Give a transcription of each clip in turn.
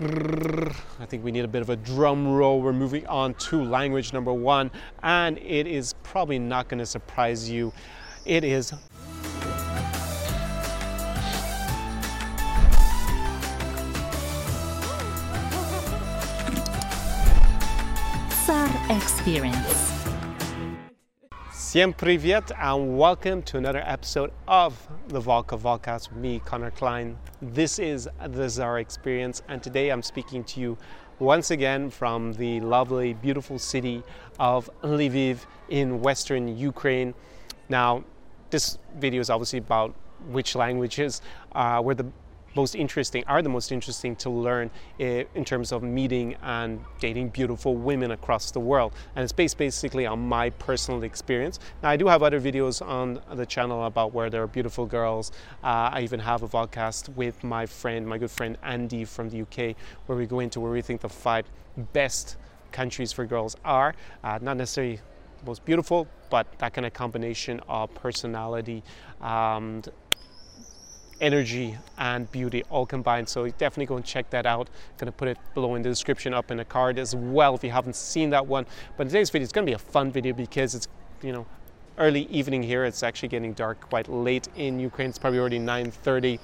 I think we need a bit of a drum roll. We're moving on to language number one, and it is probably not going to surprise you. It is Tsar Experience. Всем привет and welcome to another episode of the Volca Volcast with me, Connor Klein. This is the Tsar Experience, and today I'm speaking to you once again from the lovely, beautiful city of Lviv in western Ukraine. Now, this video is obviously about which languages uh, were the most interesting are the most interesting to learn in terms of meeting and dating beautiful women across the world. And it's based basically on my personal experience. Now i do have other videos on the channel about where there are beautiful girls. Uh, i even have a podcast with my friend my good friend andy from the uk where we go into where we think the five best countries for girls are. Uh, not necessarily most beautiful but that kind of combination of personality um, energy and beauty all combined. So definitely go and check that out. I'm gonna put it below in the description up in the card as well if you haven't seen that one. But today's video is gonna be a fun video because it's, you know, early evening here. It's actually getting dark quite late in Ukraine. It's probably already 9.30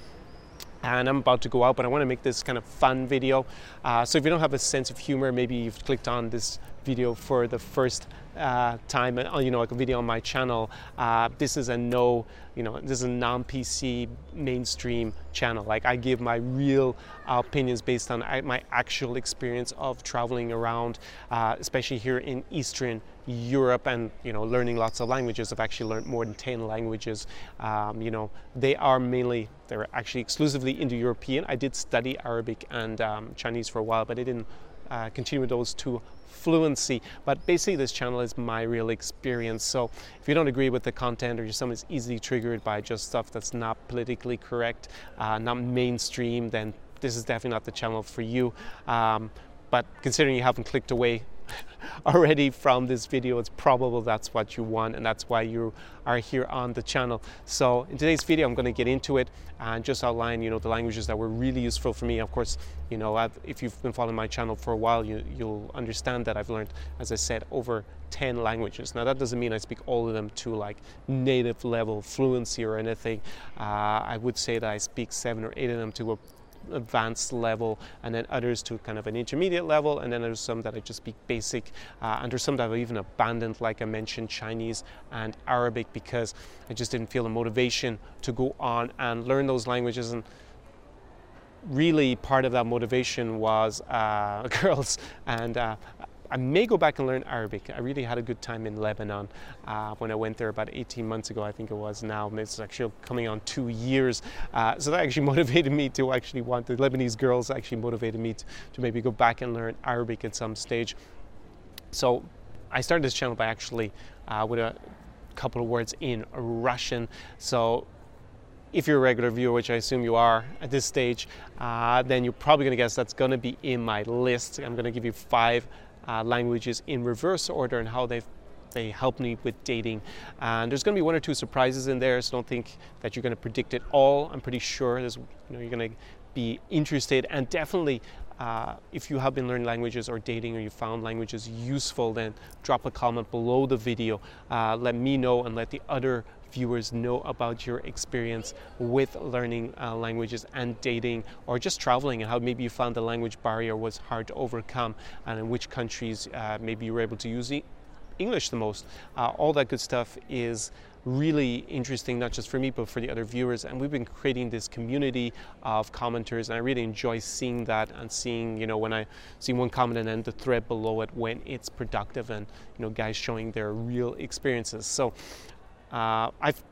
and I'm about to go out, but I want to make this kind of fun video. Uh, so if you don't have a sense of humor, maybe you've clicked on this video for the first uh, time, uh, you know, like a video on my channel. Uh, this is a no, you know, this is a non-PC mainstream channel. Like I give my real opinions based on my actual experience of traveling around, uh, especially here in Eastern Europe and you know learning lots of languages. I've actually learned more than 10 languages. Um, you know, they are mainly they're actually exclusively Indo-European. I did study Arabic and um, Chinese for a while, but I didn't uh, continue with those two fluency. But basically, this channel is my real experience. So if you don't agree with the content or you're someone who's easily triggered by just stuff that's not politically correct, uh, not mainstream, then this is definitely not the channel for you. Um, but considering you haven't clicked away already from this video, it's probable that's what you want and that's why you are here on the channel. So in today's video, I'm going to get into it and just outline, you know, the languages that were really useful for me. Of course, you know, I've, if you've been following my channel for a while, you, you'll understand that I've learned, as I said, over 10 languages. Now that doesn't mean I speak all of them to like native level fluency or anything. Uh, I would say that I speak seven or eight of them to a advanced level, and then others to kind of an intermediate level, and then there's some that I just speak basic, uh, and there's some that I've even abandoned, like I mentioned, Chinese and Arabic, because I just didn't feel the motivation to go on and learn those languages. And really, part of that motivation was uh, girls, and uh, I may go back and learn Arabic. I really had a good time in Lebanon uh, when I went there about 18 months ago, I think it was now. It's actually coming on two years. Uh, so that actually motivated me to actually want the Lebanese girls actually motivated me to, to maybe go back and learn Arabic at some stage. So I started this channel by actually uh, with a couple of words in Russian. So if you're a regular viewer, which I assume you are at this stage, uh, then you're probably going to guess that's going to be in my list. I'm going to give you five uh, languages in reverse order and how they've they help me with dating. And there's going to be one or two surprises in there, so don't think that you're going to predict it all. I'm pretty sure you know, you're going to be interested and definitely uh, if you have been learning languages or dating or you found languages useful, then drop a comment below the video. Uh, let me know and let the other viewers know about your experience with learning uh, languages and dating or just traveling and how maybe you found the language barrier was hard to overcome and in which countries uh, maybe you were able to use English the most. Uh, all that good stuff is really interesting, not just for me, but for the other viewers. And we've been creating this community of commenters, and I really enjoy seeing that and seeing, you know, when I see one comment and then the thread below it when it's productive and, you know, guys showing their real experiences. So uh, I've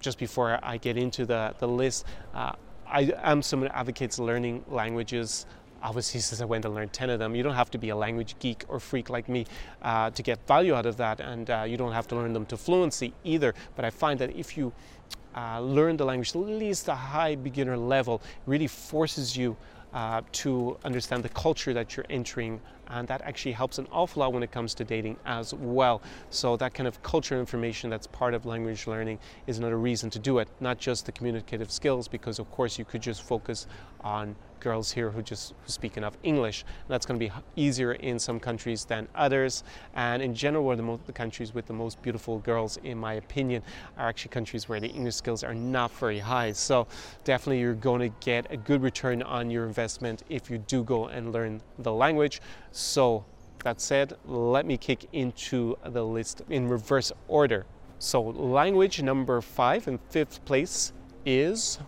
just before I get into the, the list, uh, I am someone who advocates learning languages. Obviously, since I went and learned 10 of them, you don't have to be a language geek or freak like me uh, to get value out of that, and uh, you don't have to learn them to fluency either. But I find that if you uh, learn the language at least a high beginner level, really forces you uh, to understand the culture that you're entering and that actually helps an awful lot when it comes to dating as well. So that kind of culture information that's part of language learning is another reason to do it, not just the communicative skills, because of course you could just focus on girls here who just speak enough English. That's going to be easier in some countries than others. And in general, where the, most, the countries with the most beautiful girls, in my opinion, are actually countries where the English skills are not very high. So definitely you're going to get a good return on your investment if you do go and learn the language. So that said, let me kick into the list in reverse order. So language number five in fifth place is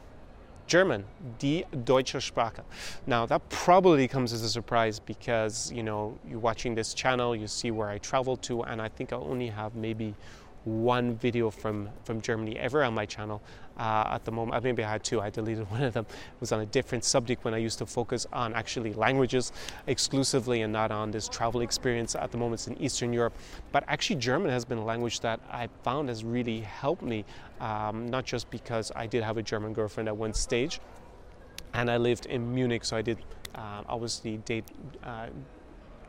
German, die deutsche Sprache. Now that probably comes as a surprise because you know you're watching this channel, you see where I travel to, and I think I only have maybe one video from, from Germany ever on my channel uh, at the moment. Maybe I had two, I deleted one of them. It was on a different subject when I used to focus on actually languages exclusively and not on this travel experience. At the moment it's in Eastern Europe. But actually German has been a language that I found has really helped me, um, not just because I did have a German girlfriend at one stage, and I lived in Munich, so I did uh, obviously date uh,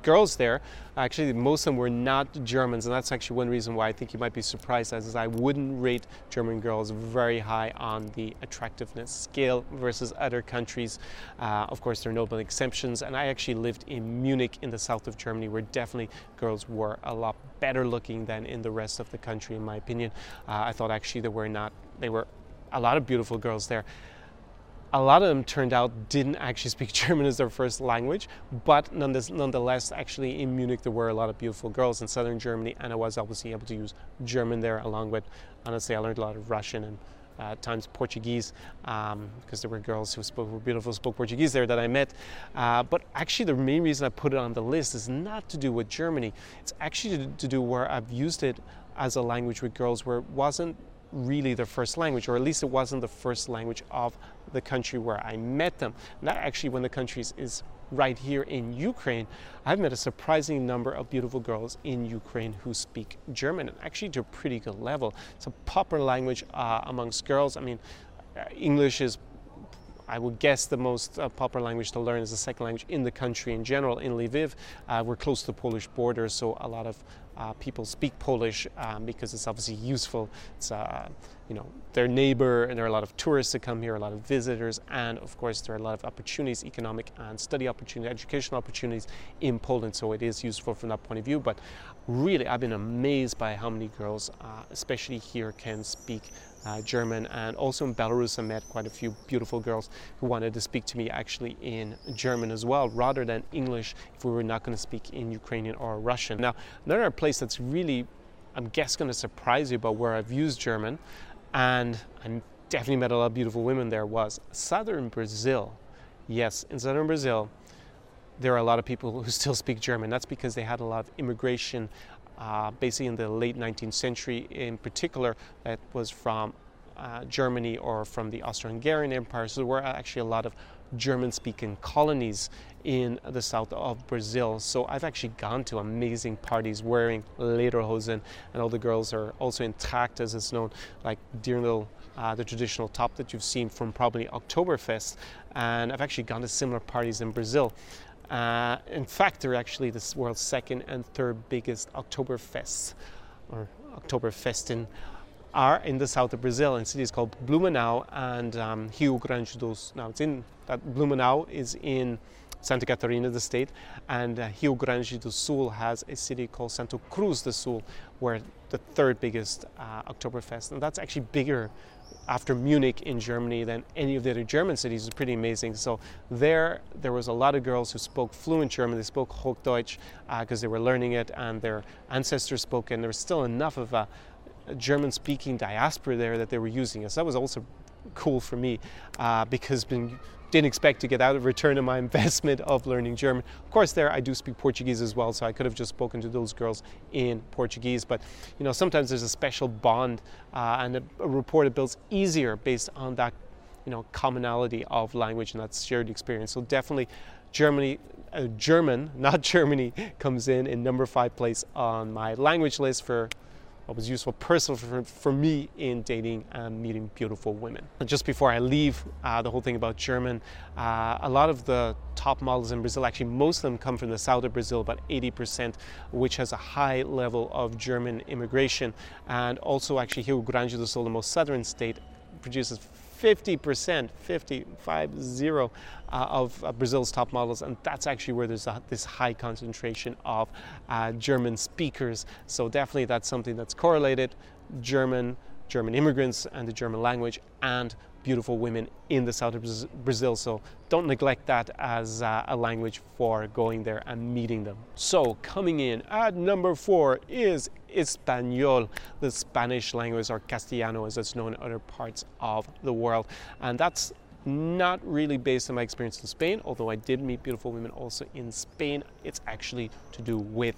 girls there, actually most of them were not Germans, and that's actually one reason why I think you might be surprised as I wouldn't rate German girls very high on the attractiveness scale versus other countries. Uh, of course, there are notable exceptions, and I actually lived in Munich in the south of Germany, where definitely girls were a lot better looking than in the rest of the country, in my opinion. Uh, I thought actually there were not, they were a lot of beautiful girls there a lot of them turned out didn't actually speak German as their first language, but nonetheless, actually in Munich there were a lot of beautiful girls in southern Germany, and I was obviously able to use German there along with, honestly, I learned a lot of Russian and uh, times Portuguese because um, there were girls who spoke were beautiful spoke Portuguese there that I met. Uh, but actually, the main reason I put it on the list is not to do with Germany. It's actually to, to do where I've used it as a language with girls where it wasn't really their first language, or at least it wasn't the first language of the country where I met them. And that actually, when the country is right here in Ukraine, I've met a surprising number of beautiful girls in Ukraine who speak German, and actually to a pretty good level. It's a popular language uh, amongst girls. I mean, uh, English is I would guess the most uh, popular language to learn is the second language in the country in general. In Lviv, uh, we're close to the Polish border, so a lot of uh, people speak Polish um, because it's obviously useful. It's uh, you know their neighbor, and there are a lot of tourists that come here, a lot of visitors, and of course there are a lot of opportunities, economic and study opportunities, educational opportunities in Poland. So it is useful from that point of view. But really, I've been amazed by how many girls, uh, especially here, can speak uh, German, and also in Belarus I met quite a few beautiful girls who wanted to speak to me actually in German as well, rather than English if we were not going to speak in Ukrainian or Russian. Now, another place that's really, I'm guess, going to surprise you about where I've used German, and I definitely met a lot of beautiful women there, was southern Brazil. Yes, in southern Brazil, there are a lot of people who still speak German. That's because they had a lot of immigration uh, basically in the late 19th century in particular, that was from uh, Germany or from the Austro-Hungarian Empire. So there were actually a lot of German-speaking colonies in the south of Brazil. So I've actually gone to amazing parties wearing lederhosen, and all the girls are also in as it's known, like dirndl, uh, the traditional top that you've seen from probably Oktoberfest. And I've actually gone to similar parties in Brazil. Uh, in fact, they're actually the world's second and third biggest Oktoberfests, or Oktoberfesten, are in the south of Brazil in cities called Blumenau and um, Rio Grande do Sul. Now, it's in that Blumenau is in Santa Catarina, the state, and uh, Rio Grande do Sul has a city called Santa Cruz do Sul, where the third biggest uh, Oktoberfest, and that's actually bigger after Munich in Germany than any of the other German cities is pretty amazing. So there, there was a lot of girls who spoke fluent German. They spoke Hochdeutsch because uh, they were learning it, and their ancestors spoke. And there was still enough of a, German-speaking diaspora there that they were using it. So that was also cool for me uh, because been didn't expect to get out of return on my investment of learning German. Of course, there I do speak Portuguese as well, so I could have just spoken to those girls in Portuguese. But you know, sometimes there's a special bond uh, and a, a rapport that builds easier based on that you know commonality of language and that shared experience. So definitely, Germany. Uh, German, not Germany, comes in in number five place on my language list for what was useful personally for, for me in dating and meeting beautiful women. And just before I leave uh, the whole thing about German, uh, a lot of the top models in Brazil. Actually, most of them come from the south of Brazil, about 80%, which has a high level of German immigration. And also, actually, Rio Grande do Sul, the most southern state, produces 50%, 50, 5, 0 uh, of uh, Brazil's top models, and that's actually where there's a, this high concentration of uh, German speakers. So definitely that's something that's correlated. German, German immigrants and the German language, and beautiful women in the south of Brazil. So don't neglect that as uh, a language for going there and meeting them. So coming in at number four is Espanol, the Spanish language, or Castellano as it's known in other parts of the world. And that's not really based on my experience in Spain, although I did meet beautiful women also in Spain. It's actually to do with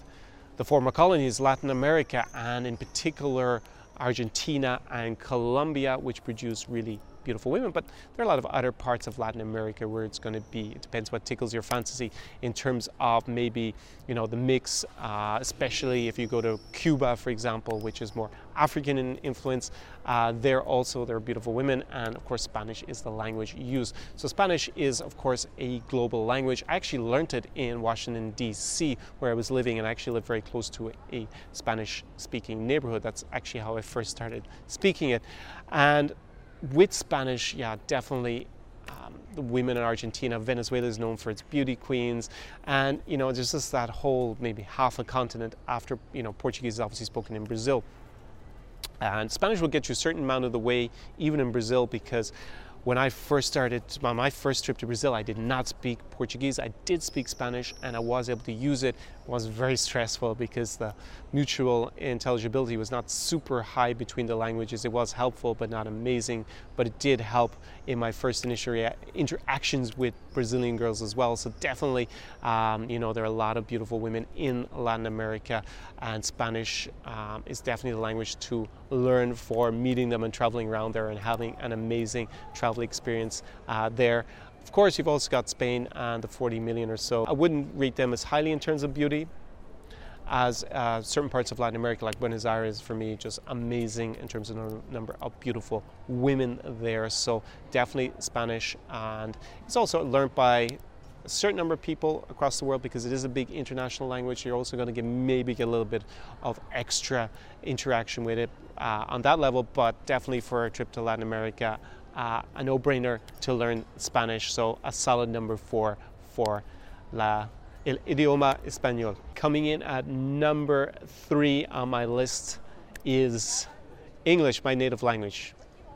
the former colonies, Latin America, and in particular Argentina and Colombia, which produce really beautiful women. But there are a lot of other parts of Latin America where it's going to be, it depends what tickles your fantasy in terms of maybe, you know, the mix, uh, especially if you go to Cuba, for example, which is more African in influence. Uh, there also, there are beautiful women. And of course, Spanish is the language used. So Spanish is, of course, a global language. I actually learned it in Washington, D.C., where I was living, and I actually lived very close to a Spanish speaking neighborhood. That's actually how I first started speaking it. And with Spanish, yeah, definitely um, the women in Argentina, Venezuela is known for its beauty queens, and you know there's just that whole maybe half a continent after you know Portuguese is obviously spoken in Brazil, and Spanish will get you a certain amount of the way even in Brazil because when I first started, on my first trip to Brazil, I did not speak Portuguese. I did speak Spanish and I was able to use it. It was very stressful because the mutual intelligibility was not super high between the languages. It was helpful, but not amazing. But it did help in my first initial interactions with Brazilian girls as well. So definitely, um, you know, there are a lot of beautiful women in Latin America and Spanish um, is definitely the language to learn for meeting them and traveling around there and having an amazing travel experience uh, there. Of course, you've also got Spain and the 40 million or so. I wouldn't rate them as highly in terms of beauty as uh, certain parts of Latin America, like Buenos Aires, for me, just amazing in terms of the number of beautiful women there. So definitely Spanish, and it's also learned by a certain number of people across the world because it is a big international language. You're also going to get maybe get a little bit of extra interaction with it uh, on that level, but definitely for a trip to Latin America, uh, a no-brainer to learn Spanish. So a solid number four for la el idioma español. Coming in at number three on my list is English, my native language.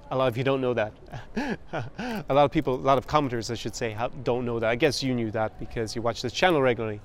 A lot of you don't know that. a lot of people, a lot of commenters, I should say, don't know that. I guess you knew that because you watch this channel regularly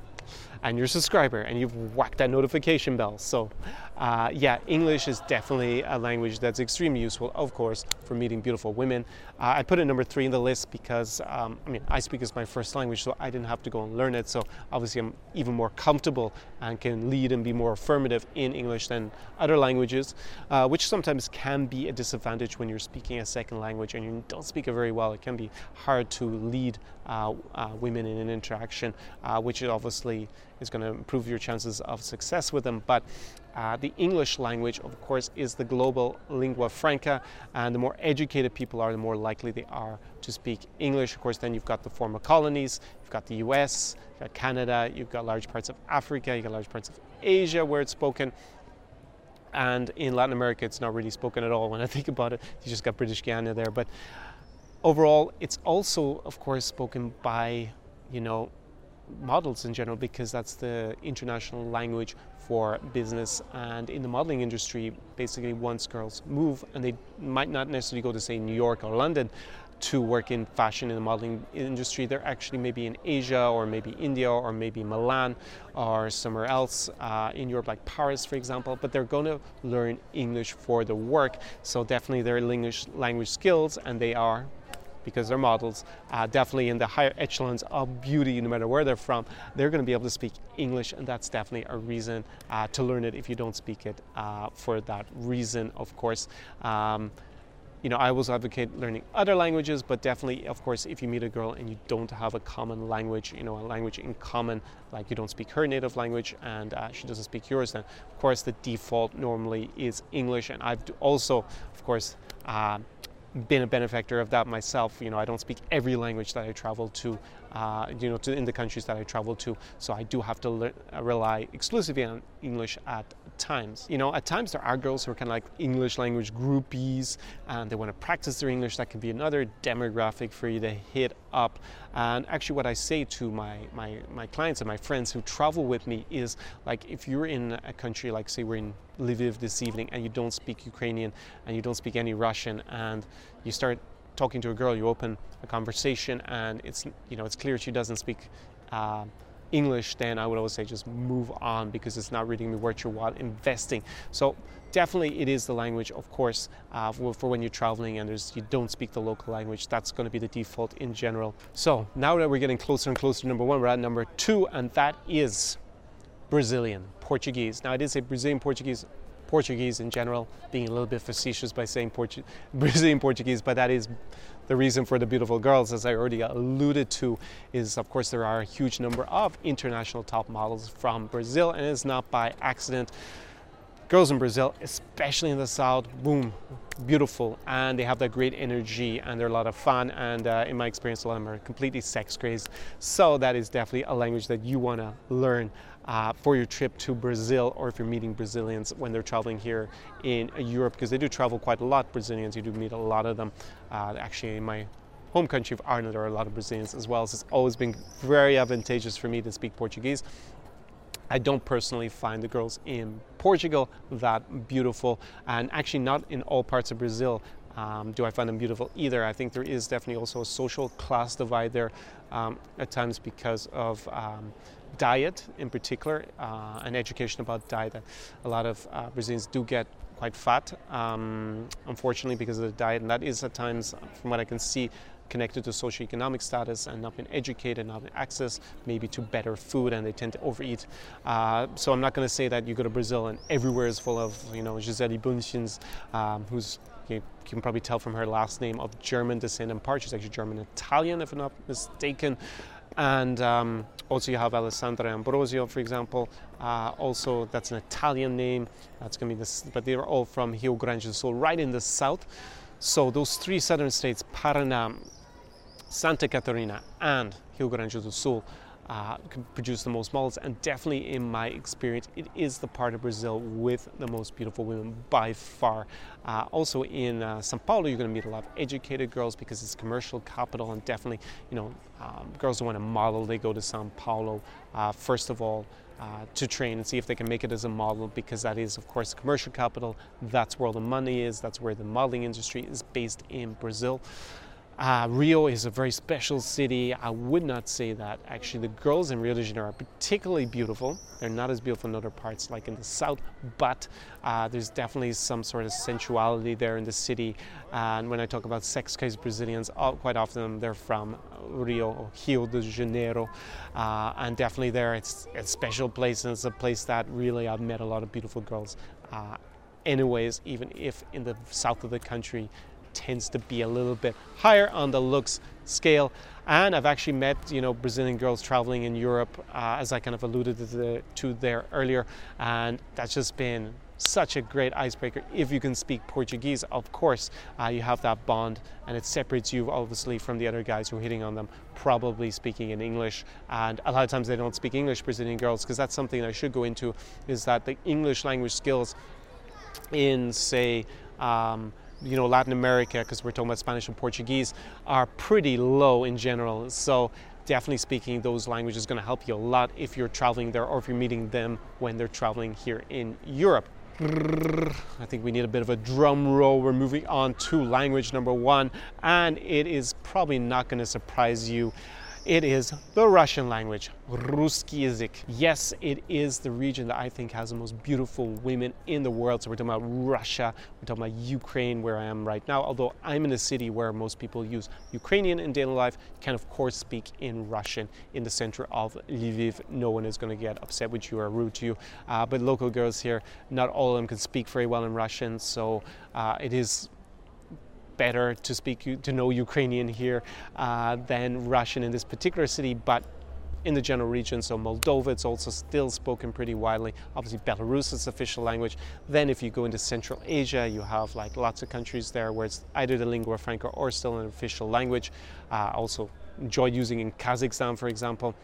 and you're a subscriber and you've whacked that notification bell. So, uh, yeah, English is definitely a language that's extremely useful, of course, for meeting beautiful women. Uh, I put it number three in the list because, um, I mean, I speak as my first language, so I didn't have to go and learn it. So, obviously, I'm even more comfortable and can lead and be more affirmative in English than other languages, uh, which sometimes can be a disadvantage when you're speaking a second language and you don't speak it very well. It can be hard to lead uh, uh, women in an interaction, uh, which is obviously is going to improve your chances of success with them. But uh, the English language, of course, is the global lingua franca, and the more educated people are, the more likely they are to speak English. Of course, then you've got the former colonies, you've got the US, you've got Canada, you've got large parts of Africa, you've got large parts of Asia where it's spoken. And in Latin America, it's not really spoken at all when I think about it. You just got British Guiana there. But overall, it's also, of course, spoken by, you know, models in general because that's the international language for business. And in the modeling industry basically once girls move and they might not necessarily go to say New York or London to work in fashion in the modeling industry they're actually maybe in Asia or maybe India or maybe Milan or somewhere else uh, in Europe like Paris for example. But they're going to learn English for the work. So definitely their English language skills and they are because they're models, uh, definitely in the higher echelons of beauty, no matter where they're from, they're going to be able to speak English, and that's definitely a reason uh, to learn it if you don't speak it uh, for that reason, of course. Um, you know, I always advocate learning other languages, but definitely, of course, if you meet a girl and you don't have a common language, you know, a language in common, like you don't speak her native language and uh, she doesn't speak yours, then of course the default normally is English. And I've also, of course, uh, been a benefactor of that myself. You know, I don't speak every language that I travel to uh, you know, to, in the countries that I travel to. So I do have to le- rely exclusively on English at times. You know, at times there are girls who are kind of like English language groupies and they want to practice their English. That can be another demographic for you to hit up. And actually, what I say to my, my, my clients and my friends who travel with me is like, if you're in a country like, say, we're in Lviv this evening and you don't speak Ukrainian and you don't speak any Russian and you start talking to a girl, you open a conversation and it's, you know, it's clear she doesn't speak. Uh, English, then I would always say just move on because it's not really worth your while investing. So definitely it is the language, of course, uh, for, for, when you're traveling and you don't speak the local language. That's going to be the default in general. So now that we're getting closer and closer to number one, we're at number two, and that is Brazilian, Portuguese. Now I did say Brazilian Portuguese Portuguese in general, being a little bit facetious by saying Portu- Brazilian Portuguese, but that is the reason for the beautiful girls, as I already alluded to, is of course there are a huge number of international top models from Brazil, and it's not by accident. Girls in Brazil, especially in the south, boom, beautiful, and they have that great energy, and they're a lot of fun. And uh, in my experience, a lot of them are completely sex crazed. So that is definitely a language that you want to learn uh, for your trip to Brazil, or if you're meeting Brazilians when they're traveling here in Europe, because they do travel quite a lot. Brazilians, you do meet a lot of them. Uh, actually, in my home country of Ireland, there are a lot of Brazilians as well. So it's always been very advantageous for me to speak Portuguese. I don't personally find the girls in Portugal that beautiful, and actually, not in all parts of Brazil. Um, do I find them beautiful either? I think there is definitely also a social class divide there um, at times because of um, diet in particular uh, and education about diet. A lot of uh, Brazilians do get quite fat, um, unfortunately, because of the diet, and that is at times, from what I can see, connected to socioeconomic status and not been educated, not been access maybe to better food, and they tend to overeat. Uh, so I'm not going to say that you go to Brazil and everywhere is full of you know Gisele Bündchens, um, who's you can probably tell from her last name of German descent in part. She's actually German Italian, if I'm not mistaken. And um, also you have Alessandra Ambrosio, for example. Uh, also, that's an Italian name. That's going to be this, but they're all from Rio Grande do Sul, right in the south. So those three southern states, Paraná, Santa Catarina, and Rio Grande do Sul, uh, produce the most models, and definitely in my experience, it is the part of Brazil with the most beautiful women by far. Uh, also in uh, São Paulo, you're going to meet a lot of educated girls because it's commercial capital, and definitely, you know, um, girls who want to model, they go to São Paulo uh, first of all. Uh, to train and see if they can make it as a model because that is of course commercial capital that's where all the money is that's where the modeling industry is based in brazil uh, Rio is a very special city. I would not say that. Actually, the girls in Rio de Janeiro are particularly beautiful. They're not as beautiful in other parts, like in the south, but uh, there's definitely some sort of sensuality there in the city. And when I talk about sex crazed Brazilians, quite often they're from Rio or Rio de Janeiro. Uh, and definitely there, it's, it's a special place, and it's a place that really I've met a lot of beautiful girls. Uh, anyways, even if in the south of the country, tends to be a little bit higher on the looks scale. And I've actually met, you know, Brazilian girls traveling in Europe, uh, as I kind of alluded to, the, to there earlier, and that's just been such a great icebreaker. If you can speak Portuguese, of course, uh, you have that bond, and it separates you obviously from the other guys who are hitting on them, probably speaking in English. And a lot of times they don't speak English, Brazilian girls, because that's something I should go into. Is that the English language skills in, say, um, you know, Latin America, because we're talking about Spanish and Portuguese, are pretty low in general. So definitely speaking those languages is going to help you a lot if you're traveling there or if you're meeting them when they're traveling here in Europe. I think we need a bit of a drum roll. We're moving on to language number one, and it is probably not going to surprise you. It is the Russian language, Ruski Zik. Yes, it is the region that I think has the most beautiful women in the world. So we're talking about Russia, we're talking about Ukraine, where I am right now. Although I'm in a city where most people use Ukrainian in daily life, can of course speak in Russian. In the center of Lviv, no one is going to get upset with you or rude to you. Uh, but local girls here, not all of them can speak very well in Russian, so uh, it is better to speak to know Ukrainian here uh, than Russian in this particular city, but in the general region. So Moldova, it's also still spoken pretty widely. Obviously, Belarus is official language. Then, if you go into Central Asia, you have like lots of countries there where it's either the lingua franca or still an official language. Uh, also, enjoyed using in Kazakhstan, for example.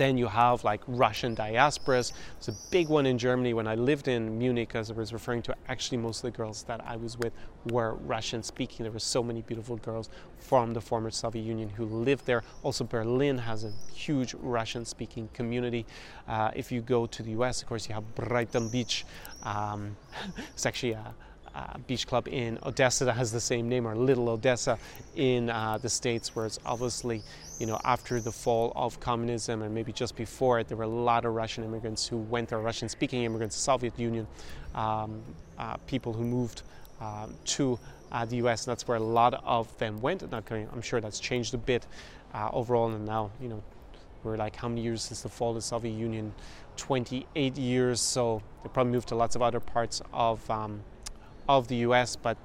Then you have like Russian diasporas. It's a big one in Germany. When I lived in Munich, as I was referring to, actually most of the girls that I was with were Russian speaking. There were so many beautiful girls from the former Soviet Union who lived there. Also, Berlin has a huge Russian speaking community. Uh, if you go to the US, of course, you have Brighton Beach. Um, it's actually a uh, beach club in Odessa that has the same name, or Little Odessa in uh, the States, where it's obviously, you know, after the fall of communism and maybe just before it, there were a lot of Russian immigrants who went there, Russian speaking immigrants, Soviet Union, um, uh, people who moved um, to uh, the US, and that's where a lot of them went. And I'm sure that's changed a bit uh, overall, and now, you know, we're like how many years since the fall of the Soviet Union? 28 years, so they probably moved to lots of other parts of um, of the US, but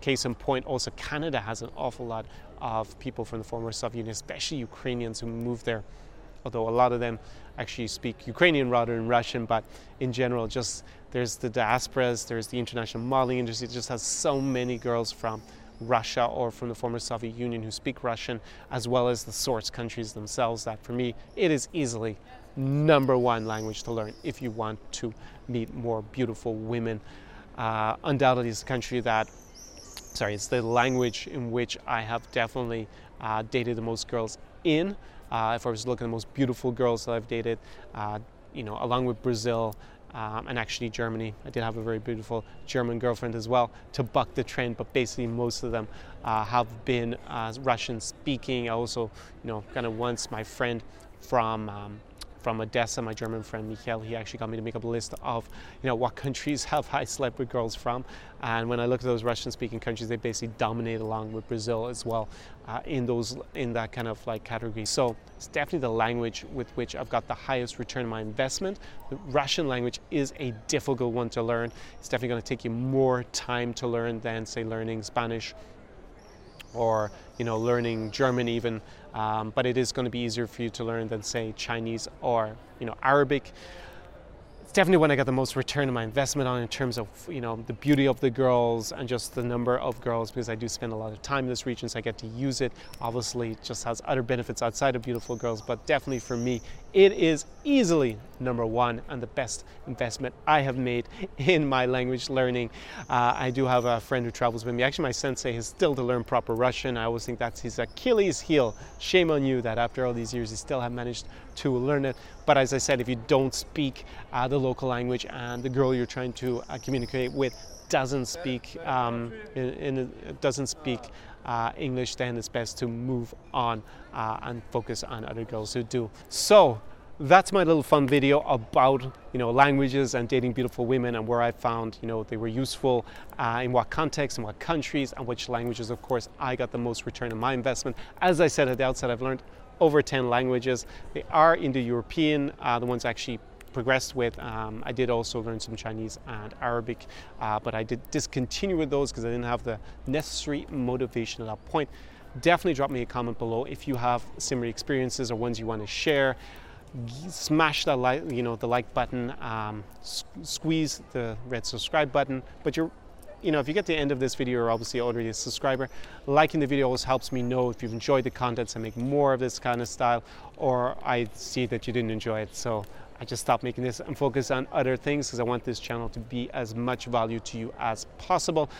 case in point, also Canada has an awful lot of people from the former Soviet Union, especially Ukrainians who moved there. Although a lot of them actually speak Ukrainian rather than Russian, but in general, just there's the diasporas, there's the international modeling industry, it just has so many girls from Russia or from the former Soviet Union who speak Russian, as well as the source countries themselves, that for me, it is easily number one language to learn if you want to meet more beautiful women uh, undoubtedly is a country that, sorry, it's the language in which I have definitely uh, dated the most girls in. Uh, if I was looking at the most beautiful girls that I've dated, uh, you know, along with Brazil um, and actually Germany. I did have a very beautiful German girlfriend as well to buck the trend, but basically most of them uh, have been uh, Russian speaking. I also, you know, kind of once my friend from um, from Odessa, my German friend Michael, he actually got me to make up a list of, you know, what countries have I slept with girls from. And when I look at those Russian-speaking countries, they basically dominate along with Brazil as well uh, in those in that kind of like category. So it's definitely the language with which I've got the highest return on my investment. The Russian language is a difficult one to learn. It's definitely going to take you more time to learn than say learning Spanish or you know learning German even, um, but it is going to be easier for you to learn than say Chinese or you know Arabic. It's definitely when I got the most return on my investment on in terms of you know the beauty of the girls and just the number of girls because I do spend a lot of time in this region so I get to use it. Obviously it just has other benefits outside of beautiful girls but definitely for me it is easily number one and the best investment I have made in my language learning. Uh, I do have a friend who travels with me. Actually my sensei is still to learn proper Russian. I always think that's his Achilles heel. Shame on you that after all these years you still have managed to learn it. But as I said if you don't speak uh, the local language and the girl you're trying to uh, communicate with doesn't speak um, in, in, doesn't speak uh, English, then it's best to move on uh, and focus on other girls who do. So that's my little fun video about you know languages and dating beautiful women and where I found you know they were useful uh, in what context in what countries and which languages of course I got the most return on my investment as I said at the outset I've learned over 10 languages they are Indo-European uh, the ones actually progressed with. Um, I did also learn some Chinese and Arabic, uh, but I did discontinue with those because I didn't have the necessary motivation at that point. Definitely drop me a comment below if you have similar experiences or ones you want to share. Smash that like, you know, the like button, um, squeeze the red subscribe button. But you're, you know, if you get to the end of this video, you're obviously already a subscriber. Liking the video always helps me know if you've enjoyed the content and make more of this kind of style, or I see that you didn't enjoy it. So I just stopped making this and focus on other things because I want this channel to be as much value to you as possible.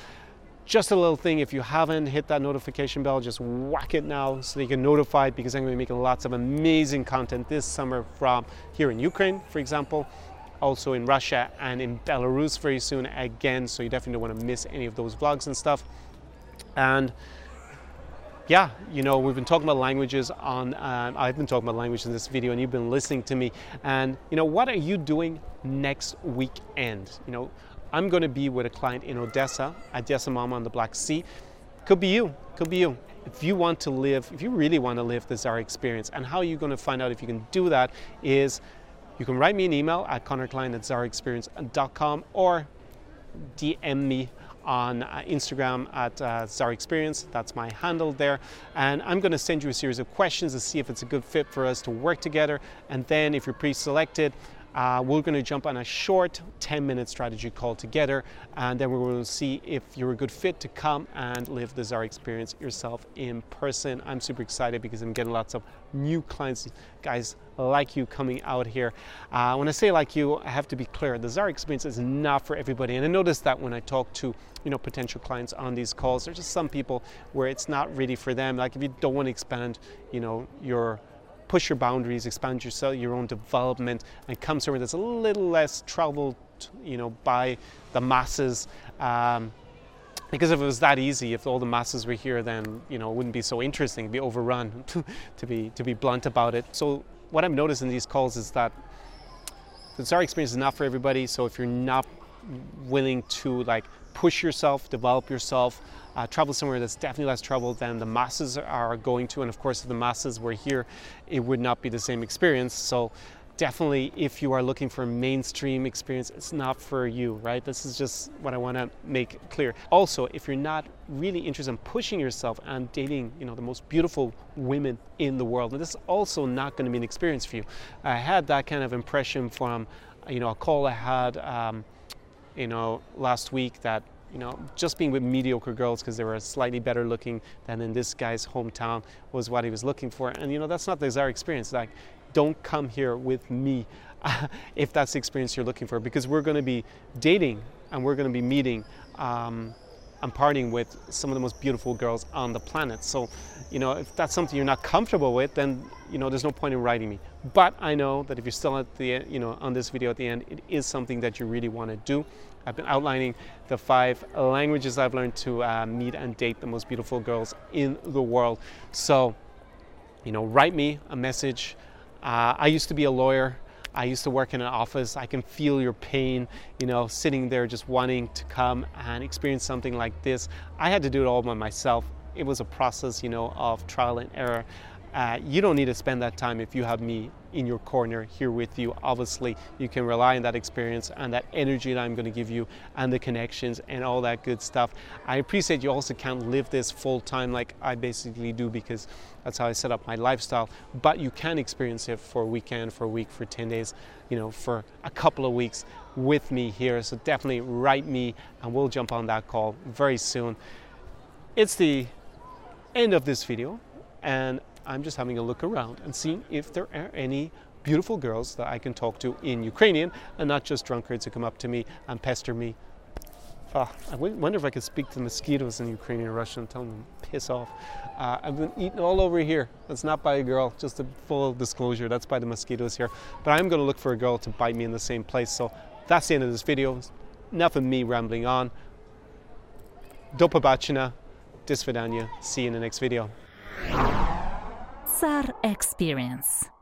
Just a little thing, if you haven't hit that notification bell, just whack it now so that you can notified because I'm going to be making lots of amazing content this summer from here in Ukraine, for example, also in Russia and in Belarus very soon again. So you definitely don't want to miss any of those vlogs and stuff. And yeah, you know, we've been talking about languages on, uh, I've been talking about language in this video and you've been listening to me. And, you know, what are you doing next weekend? You know, I'm going to be with a client in Odessa, Odessa Mama on the Black Sea. Could be you, could be you. If you want to live, if you really want to live the Tsar experience, and how you're going to find out if you can do that is you can write me an email at connorklein at or DM me on uh, Instagram at uh, Experience. That's my handle there. And I'm going to send you a series of questions to see if it's a good fit for us to work together. And then if you're pre-selected, Uh, we're going to jump on a short 10 minute strategy call together, and then going to see if you're a good fit to come and live the Tsar experience yourself in person. I'm super excited because I'm getting lots of new clients, guys like you coming out here. Uh, when I say like you, I have to be clear the Tsar experience is not for everybody. And I notice that when I talk to you know potential clients on these calls, there's just some people where it's not really for them. Like if you don't want to expand, you know, your push your boundaries, expand your, your own development, and come somewhere that's a little less traveled, you know, by the masses. Um, because if it was that easy, if all the masses were here, then you know it wouldn't be so interesting. It'd be overrun, to be to be blunt about it. So what I'm noticing in these calls is that the Tsar experience is not for everybody. So if you're not willing to like push yourself, develop yourself, uh, travel somewhere that's definitely less traveled than the masses are going to. And of course, if the masses were here, it would not be the same experience. So definitely if you are looking for a mainstream experience it's not for you right this is just what i want to make clear also if you're not really interested in pushing yourself and dating you know the most beautiful women in the world this is also not going to be an experience for you i had that kind of impression from you know a call i had um, you know last week that you know, just being with mediocre girls because they were slightly better looking than in this guy's hometown was what he was looking for. And you know, that's not the Tsar experience. Like, don't come here with me if that's the experience you're looking for because we're going to be dating and we're going to be meeting um, and partying with some of the most beautiful girls on the planet. So, you know, if that's something you're not comfortable with, then, you know, there's no point in writing me. But I know that if you're still at the, you know, on this video at the end, it is something that you really want to do. I've been outlining the five languages I've learned to uh, meet and date the most beautiful girls in the world. So, you know, write me a message. Uh, I used to be a lawyer. I used to work in an office. I can feel your pain, you know, sitting there just wanting to come and experience something like this. I had to do it all by myself. It was a process, you know, of trial and error. Uh, you don't need to spend that time if you have me in your corner here with you. Obviously, you can rely on that experience and that energy that I'm going to give you and the connections and all that good stuff. I appreciate you also can't live this full time like I basically do because that's how I set up my lifestyle. But you can experience it for a weekend, for a week, for 10 days, you know, for a couple of weeks with me here. So definitely write me and we'll jump on that call very soon. It's the end of this video and I'm just having a look around and seeing if there are any beautiful girls that I can talk to in Ukrainian and not just drunkards who come up to me and pester me. Oh, I wonder if I could speak to mosquitoes in Ukrainian Russian and tell them to piss off. Uh, I've been eaten all over here. That's not by a girl, just a full disclosure. That's by the mosquitoes here. But I'm going to look for a girl to bite me in the same place. So that's the end of this video. Enough of me rambling on. Do побачення. До See you in the next video. Tsar Experience.